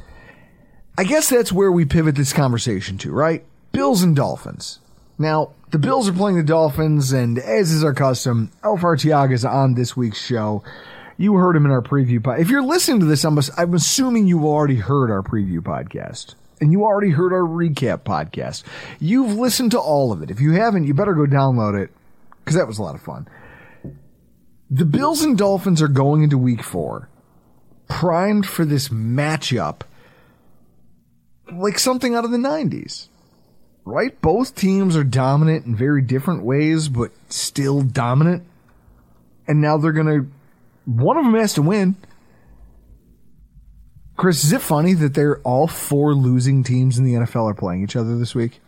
I guess that's where we pivot this conversation to, right? Bills and Dolphins. Now, the Bills are playing the Dolphins, and as is our custom, Elf Artiaga is on this week's show. You heard him in our preview pod. If you're listening to this, I'm, I'm assuming you've already heard our preview podcast. And you already heard our recap podcast. You've listened to all of it. If you haven't, you better go download it, because that was a lot of fun. The Bills and Dolphins are going into week four, primed for this matchup like something out of the 90s. Right? Both teams are dominant in very different ways, but still dominant. And now they're going to, one of them has to win. Chris, is it funny that they're all four losing teams in the NFL are playing each other this week?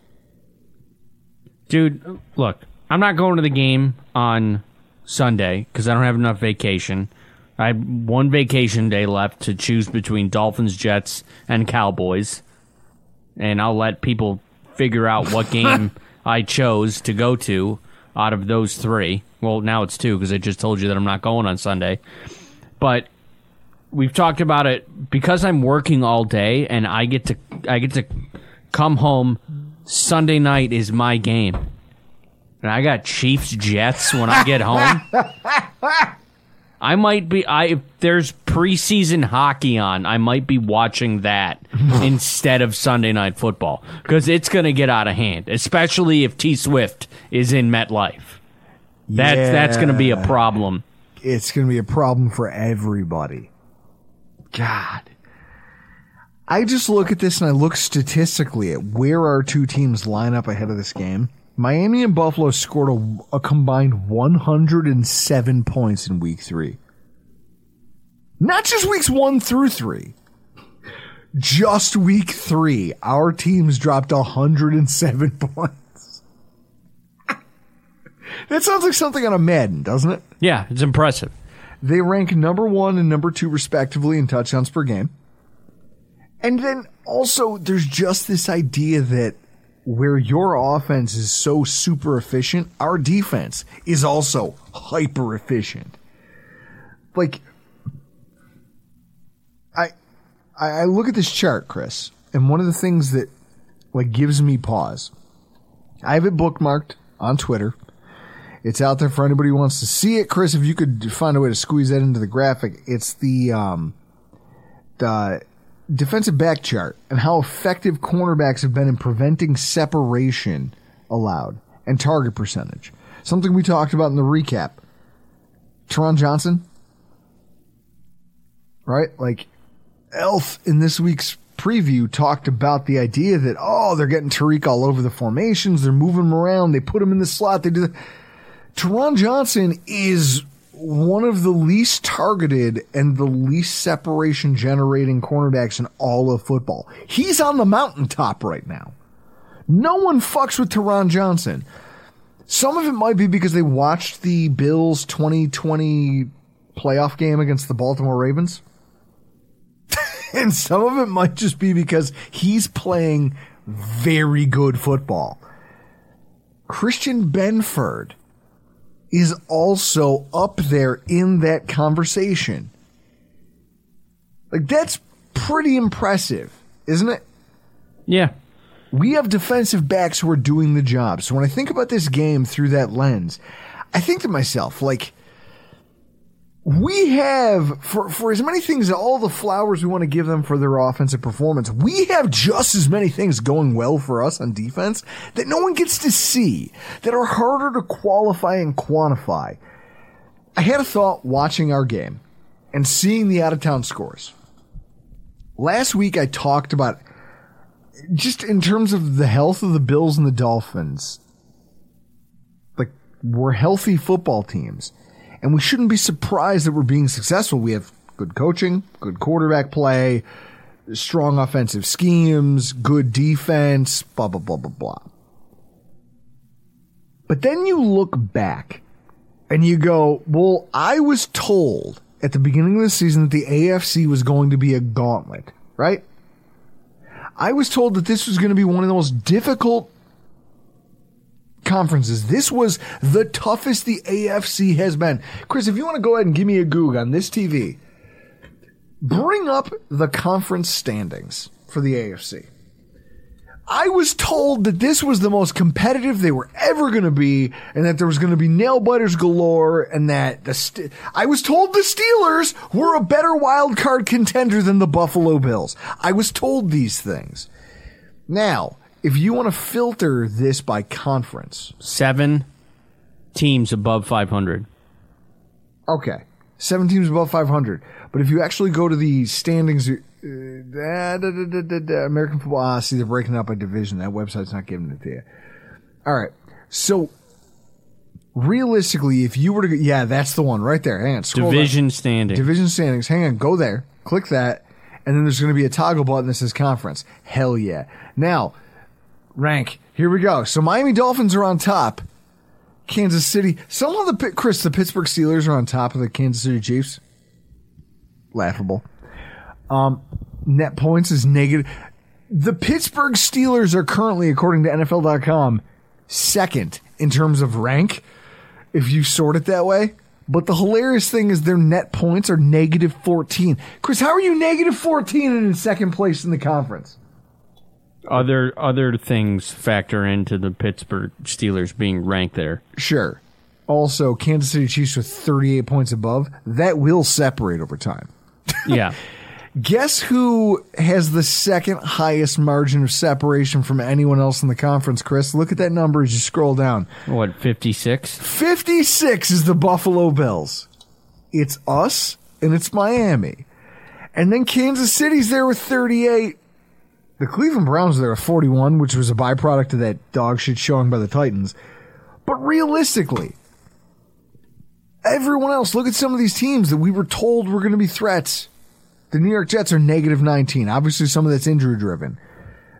Dude, look, I'm not going to the game on Sunday because I don't have enough vacation. I have one vacation day left to choose between Dolphins, Jets, and Cowboys. And I'll let people figure out what [laughs] game I chose to go to out of those three. Well, now it's two because I just told you that I'm not going on Sunday. But we've talked about it because I'm working all day and I get to I get to come home Sunday night is my game. And I got Chiefs Jets when I get home. [laughs] I might be I if there's preseason hockey on, I might be watching that [laughs] instead of Sunday night football cuz it's going to get out of hand, especially if T Swift is in MetLife. That's that's going to be a problem. it's going to be a problem for everybody. God. I just look at this and I look statistically at where our two teams line up ahead of this game. Miami and Buffalo scored a, a combined 107 points in week three. Not just weeks one through three. Just week three, our teams dropped 107 [laughs] points. that sounds like something on a Madden, doesn't it? Yeah, it's impressive. They rank number one and number two, respectively, in touchdowns per game. And then also, there's just this idea that where your offense is so super efficient, our defense is also hyper efficient. Like, I, I look at this chart, Chris, and one of the things that like gives me pause. I have it bookmarked on Twitter. It's out there for anybody who wants to see it. Chris, if you could find a way to squeeze that into the graphic, it's the um the defensive back chart and how effective cornerbacks have been in preventing separation allowed and target percentage. Something we talked about in the recap. Taron Johnson, right? Like Elf in this week's preview talked about the idea that oh they're getting Tariq all over the formations, they're moving him around, they put him in the slot, they do. The... Taron Johnson is one of the least targeted and the least separation generating cornerbacks in all of football. He's on the mountaintop right now. No one fucks with Taron Johnson. Some of it might be because they watched the Bills 2020 playoff game against the Baltimore Ravens. [laughs] and some of it might just be because he's playing very good football. Christian Benford is also up there in that conversation. Like, that's pretty impressive, isn't it? Yeah. We have defensive backs who are doing the job. So when I think about this game through that lens, I think to myself, like, we have for for as many things all the flowers we want to give them for their offensive performance we have just as many things going well for us on defense that no one gets to see that are harder to qualify and quantify. I had a thought watching our game and seeing the out of town scores. Last week i talked about just in terms of the health of the bills and the dolphins like we're healthy football teams and we shouldn't be surprised that we're being successful. We have good coaching, good quarterback play, strong offensive schemes, good defense, blah, blah, blah, blah, blah. But then you look back and you go, well, I was told at the beginning of the season that the AFC was going to be a gauntlet, right? I was told that this was going to be one of the most difficult conferences. This was the toughest the AFC has been. Chris, if you want to go ahead and give me a goog on this TV, bring up the conference standings for the AFC. I was told that this was the most competitive they were ever going to be, and that there was going to be nail biters galore, and that the st- I was told the Steelers were a better wild card contender than the Buffalo Bills. I was told these things. Now, if you want to filter this by conference, Seven teams above 500. okay, seven teams above 500. But if you actually go to the standings, uh, da, da, da, da, da, American football, ah, see, they're breaking it up by division. That website's not giving it to you. All right. So, realistically, if you were to, yeah, that's the one right there. Hang on. scroll down. Division standing. Division standings. Hang on, go there, click that, and then there's going to be a toggle button that says conference. Hell yeah. Now, rank. Here we go. So Miami Dolphins are on top. Kansas City. Some of the Chris, the Pittsburgh Steelers are on top of the Kansas City Chiefs. Laughable. Um, net points is negative. The Pittsburgh Steelers are currently, according to NFL.com, second in terms of rank, if you sort it that way. But the hilarious thing is their net points are negative 14. Chris, how are you negative 14 and in second place in the conference? Other other things factor into the Pittsburgh Steelers being ranked there. Sure. Also, Kansas City Chiefs with 38 points above. That will separate over time. [laughs] Yeah. Guess who has the second highest margin of separation from anyone else in the conference, Chris? Look at that number as you scroll down. what, 56? 56 is the Buffalo Bills. It's us and it's Miami. And then Kansas City's there with 38. The Cleveland Browns are there with 41, which was a byproduct of that dog shit showing by the Titans. But realistically, everyone else, look at some of these teams that we were told were going to be threats. The New York Jets are negative 19. Obviously, some of that's injury driven.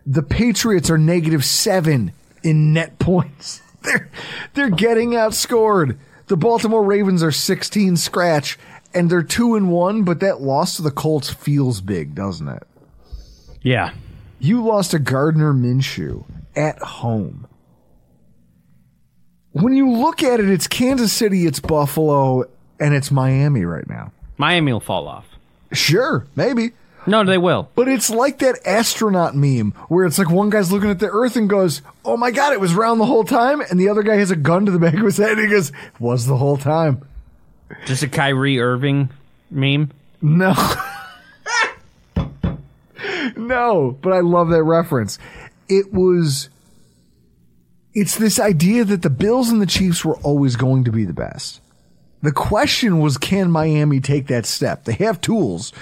The Patriots are negative seven in net [laughs] points. They're, they're getting outscored. The Baltimore Ravens are 16 scratch and they're two and one, but that loss to the Colts feels big, doesn't it? Yeah. You lost to Gardner Minshew at home. When you look at it, it's Kansas City, it's Buffalo, and it's Miami right now. Miami will fall off. Sure, maybe. No, they will. But it's like that astronaut meme where it's like one guy's looking at the Earth and goes, "Oh my god, it was round the whole time," and the other guy has a gun to the back of his head and he goes, "Was the whole time." Just a Kyrie Irving meme. No. [laughs] no, but I love that reference. It was. It's this idea that the Bills and the Chiefs were always going to be the best. The question was, can Miami take that step? They have tools.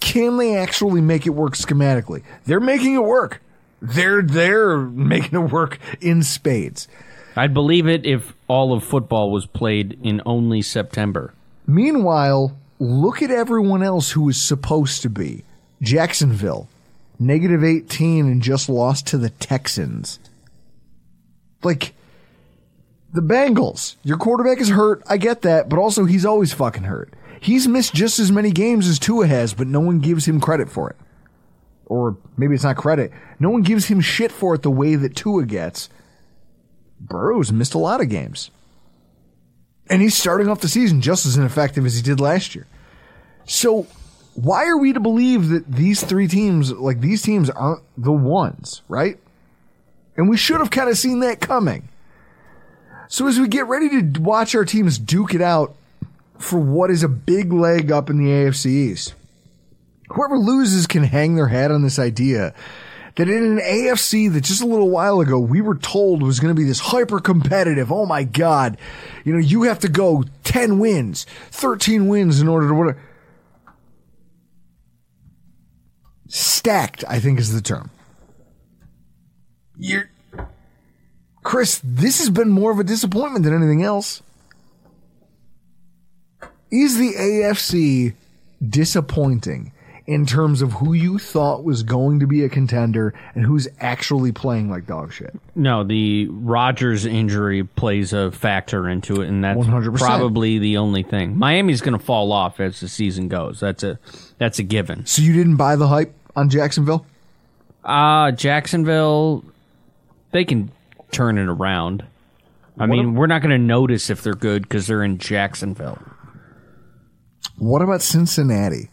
Can they actually make it work schematically? They're making it work. They're they're [laughs] making it work in spades. I'd believe it if all of football was played in only September. Meanwhile, look at everyone else who is supposed to be. Jacksonville, negative 18 and just lost to the Texans. Like, the Bengals, your quarterback is hurt. I get that, but also he's always fucking hurt. He's missed just as many games as Tua has, but no one gives him credit for it. Or maybe it's not credit. No one gives him shit for it the way that Tua gets. Burrow's missed a lot of games. And he's starting off the season just as ineffective as he did last year. So why are we to believe that these three teams, like these teams aren't the ones, right? And we should have kind of seen that coming. So as we get ready to watch our teams duke it out for what is a big leg up in the AFC East, whoever loses can hang their hat on this idea that in an AFC that just a little while ago we were told was going to be this hyper competitive. Oh my God. You know, you have to go 10 wins, 13 wins in order to win. Stacked, I think is the term. You're, Chris, this has been more of a disappointment than anything else. Is the AFC disappointing in terms of who you thought was going to be a contender and who's actually playing like dog shit? No, the Rodgers injury plays a factor into it, and that's 100%. probably the only thing. Miami's going to fall off as the season goes. That's a that's a given. So you didn't buy the hype on Jacksonville? Uh Jacksonville, they can turn it around. I mean, we're not going to notice if they're good because they're in Jacksonville. What about Cincinnati?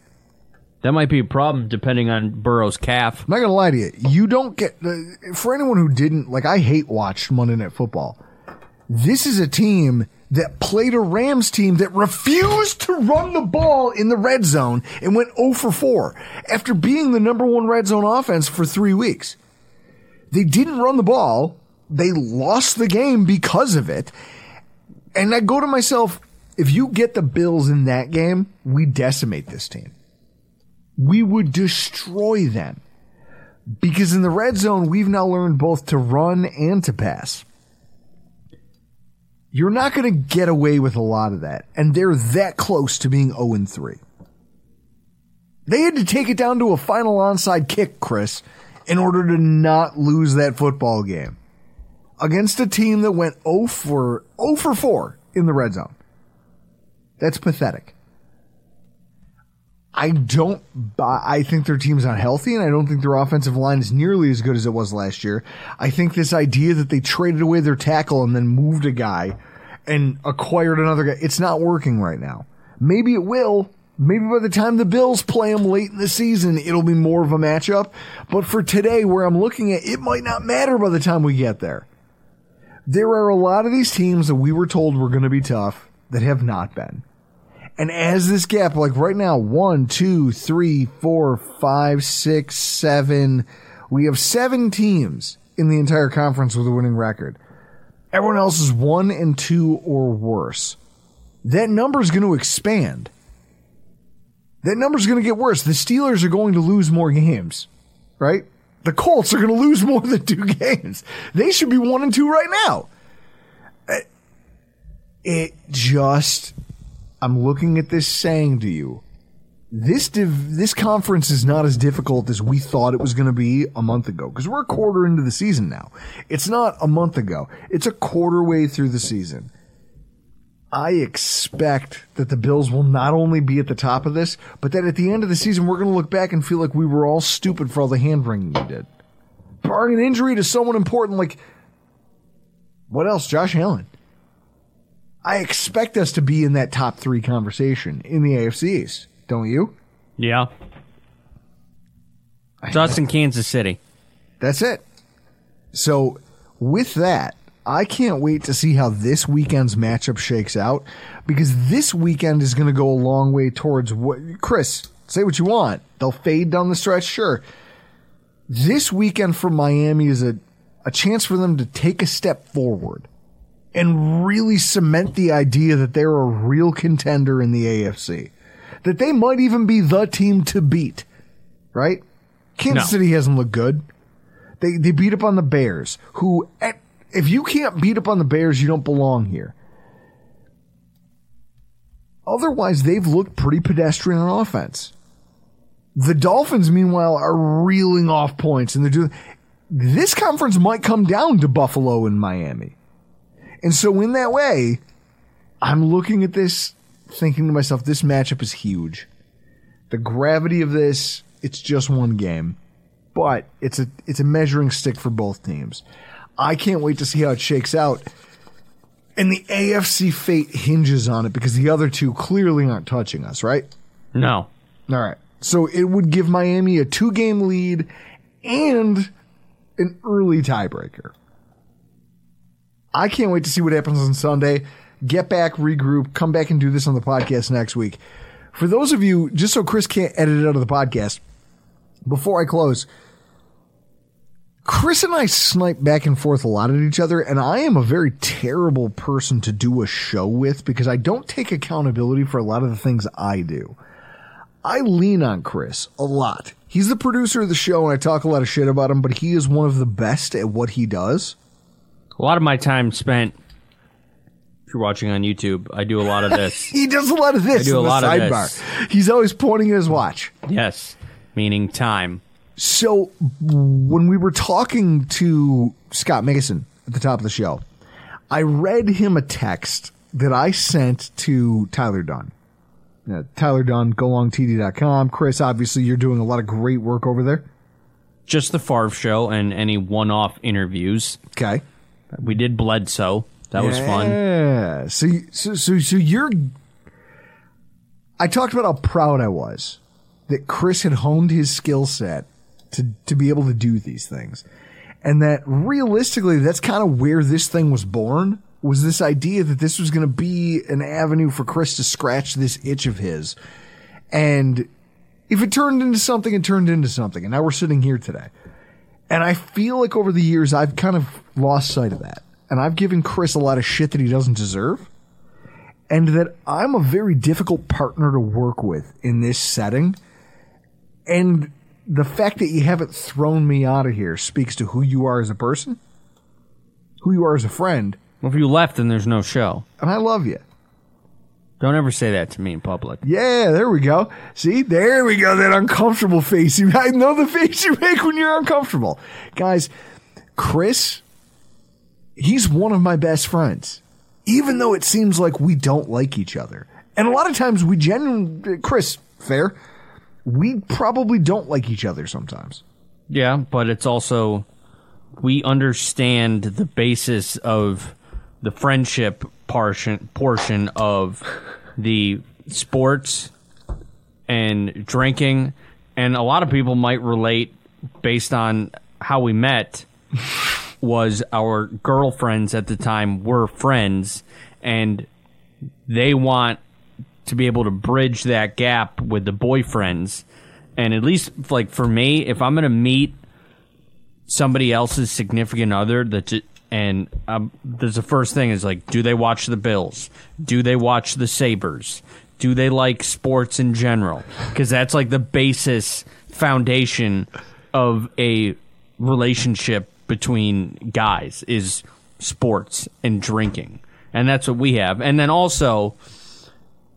That might be a problem depending on Burrow's calf. I'm not gonna lie to you. You don't get uh, for anyone who didn't like. I hate watched Monday Night Football. This is a team that played a Rams team that refused to run the ball in the red zone and went 0 for 4 after being the number one red zone offense for three weeks. They didn't run the ball. They lost the game because of it. And I go to myself, if you get the Bills in that game, we decimate this team we would destroy them. Because in the red zone, we've now learned both to run and to pass. You're not going to get away with a lot of that. And they're that close to being 0 3. They had to take it down to a final onside kick, Chris, in order to not lose that football game. Against a team that went 0 for, 0 for 4 in the red zone. That's pathetic. I don't I think their team's not healthy and I don't think their offensive line is nearly as good as it was last year. I think this idea that they traded away their tackle and then moved a guy and acquired another guy, it's not working right now. Maybe it will. Maybe by the time the Bills play them late in the season, it'll be more of a matchup. But for today, where I'm looking at, it might not matter by the time we get there. There are a lot of these teams that we were told were going to be tough that have not been. And as this gap, like right now, one, two, three, four, five, six, seven, we have seven teams in the entire conference with a winning record. Everyone else is one and two or worse. That number is going to expand. That number is going to get worse. The Steelers are going to lose more games, right? The Colts are going to lose more than two [laughs] games. They should be one and two right now. It just I'm looking at this saying to you, this div- this conference is not as difficult as we thought it was going to be a month ago because we're a quarter into the season now. It's not a month ago. It's a quarter way through the season. I expect that the Bills will not only be at the top of this, but that at the end of the season we're going to look back and feel like we were all stupid for all the hand wringing we did. Barring an injury to someone important like what else? Josh Allen. I expect us to be in that top three conversation in the AFCs, don't you? Yeah. It's us in Kansas City. That's it. So, with that, I can't wait to see how this weekend's matchup shakes out because this weekend is going to go a long way towards what. Chris, say what you want. They'll fade down the stretch, sure. this weekend for Miami is a, a chance for them to take a step forward and really cement the idea that they're a real contender in the AFC. That they might even be the team to beat, right? Kansas No. City hasn't looked good. They, they beat up on the Bears, who, at, if you can't beat up on the Bears, you don't belong here. Otherwise, they've looked pretty pedestrian on offense. The Dolphins, meanwhile, are reeling off points, and they're doing. This conference might come down to Buffalo and Miami. And so, in that way, I'm looking at this, thinking to myself, this matchup is huge. The gravity of this, it's just one game, but it's a it's a measuring stick for both teams. I can't wait to see how it shakes out. And the AFC fate hinges on it because the other two clearly aren't touching us, right? No. All right. So it would give Miami a two game lead and an early tiebreaker. I can't wait to see what happens on Sunday. Get back, regroup, come back and do this on the podcast next week. For those of you, just so Chris can't edit it out of the podcast, before I close, Chris and I snipe back and forth a lot at each other, and I am a very terrible person to do a show with because I don't take accountability for a lot of the things I do. I lean on Chris a lot. He's the producer of the show, and I talk a lot of shit about him, but he is one of the best at what he does. A lot of my time spent. If you're watching on YouTube, I do a lot of this. [laughs] He does a lot of this I do a the lot of this. He's always pointing at his watch. yes, meaning time. So when we were talking to Scott Mason at the top of the show, I read him a text that I sent to Tyler Dunne. Uh, Tyler Dunne, golongtd.com. Chris, obviously, you're doing a lot of great work over there. Just the Favre show and any one-off interviews. Okay. We did Bledsoe. That was fun. Yeah. So, you- so, so, so you're. I talked about how proud I was that Chris had honed his skill set to to be able to do these things, and that realistically, that's kind of where this thing was born. Was this idea that this was going to be an avenue for Chris to scratch this itch of his, and if it turned into something, it turned into something, and now we're sitting here today. And I feel like over the years, I've kind of lost sight of that. And I've given Chris a lot of shit that he doesn't deserve. And that I'm a very difficult partner to work with in this setting. And the fact that you haven't thrown me out of here speaks to who you are as a person, who you are as a friend, Well, if you left, then there's no show. and I love you. Don't ever say that to me in public. Yeah, there we go. See, there we go. That uncomfortable face. You, [laughs] I know the face you make when you're uncomfortable. Guys, Chris, he's one of my best friends. Even though it seems like we don't like each other. And a lot of times we genuinely, Chris, fair, we probably don't like each other sometimes. Yeah, but it's also we understand the basis of the friendship portion portion of the sports and drinking. And a lot of people might relate based on how we met was our girlfriends at the time were friends and they want to be able to bridge that gap with the boyfriends. And at least like for me if i'm going to meet somebody else's significant other that and um, there's the first thing is like do they watch the bills? Do they watch the Sabres do they like sports in general? Because that's like the basis foundation of a relationship between guys is sports and drinking. And that's what we have. And then also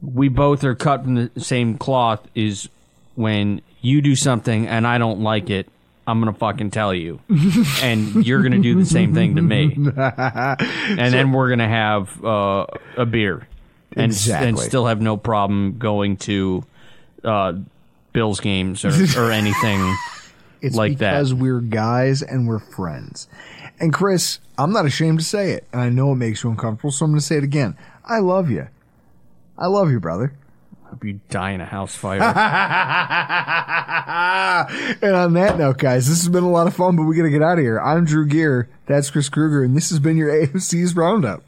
we both are cut from the same cloth is when you do something and I don't like it, I'm gonna fucking tell you, [laughs] and you're gonna do the same thing to me, [laughs] and then we're gonna have uh, a beer, and and still have no problem going to uh, Bills games or, or [laughs] anything. It's Like that. because we're guys and we're friends. And Chris, I'm not ashamed to say it, and I know it makes you uncomfortable, so I'm going to say it again. I love you. I love you, brother. Hope you die in a house fire. [laughs] and on that note, guys, this has been a lot of fun, but we got to get out of here. I'm Drew Gear. That's Chris Kruger, and this has been your [laughs] AFC's Roundup.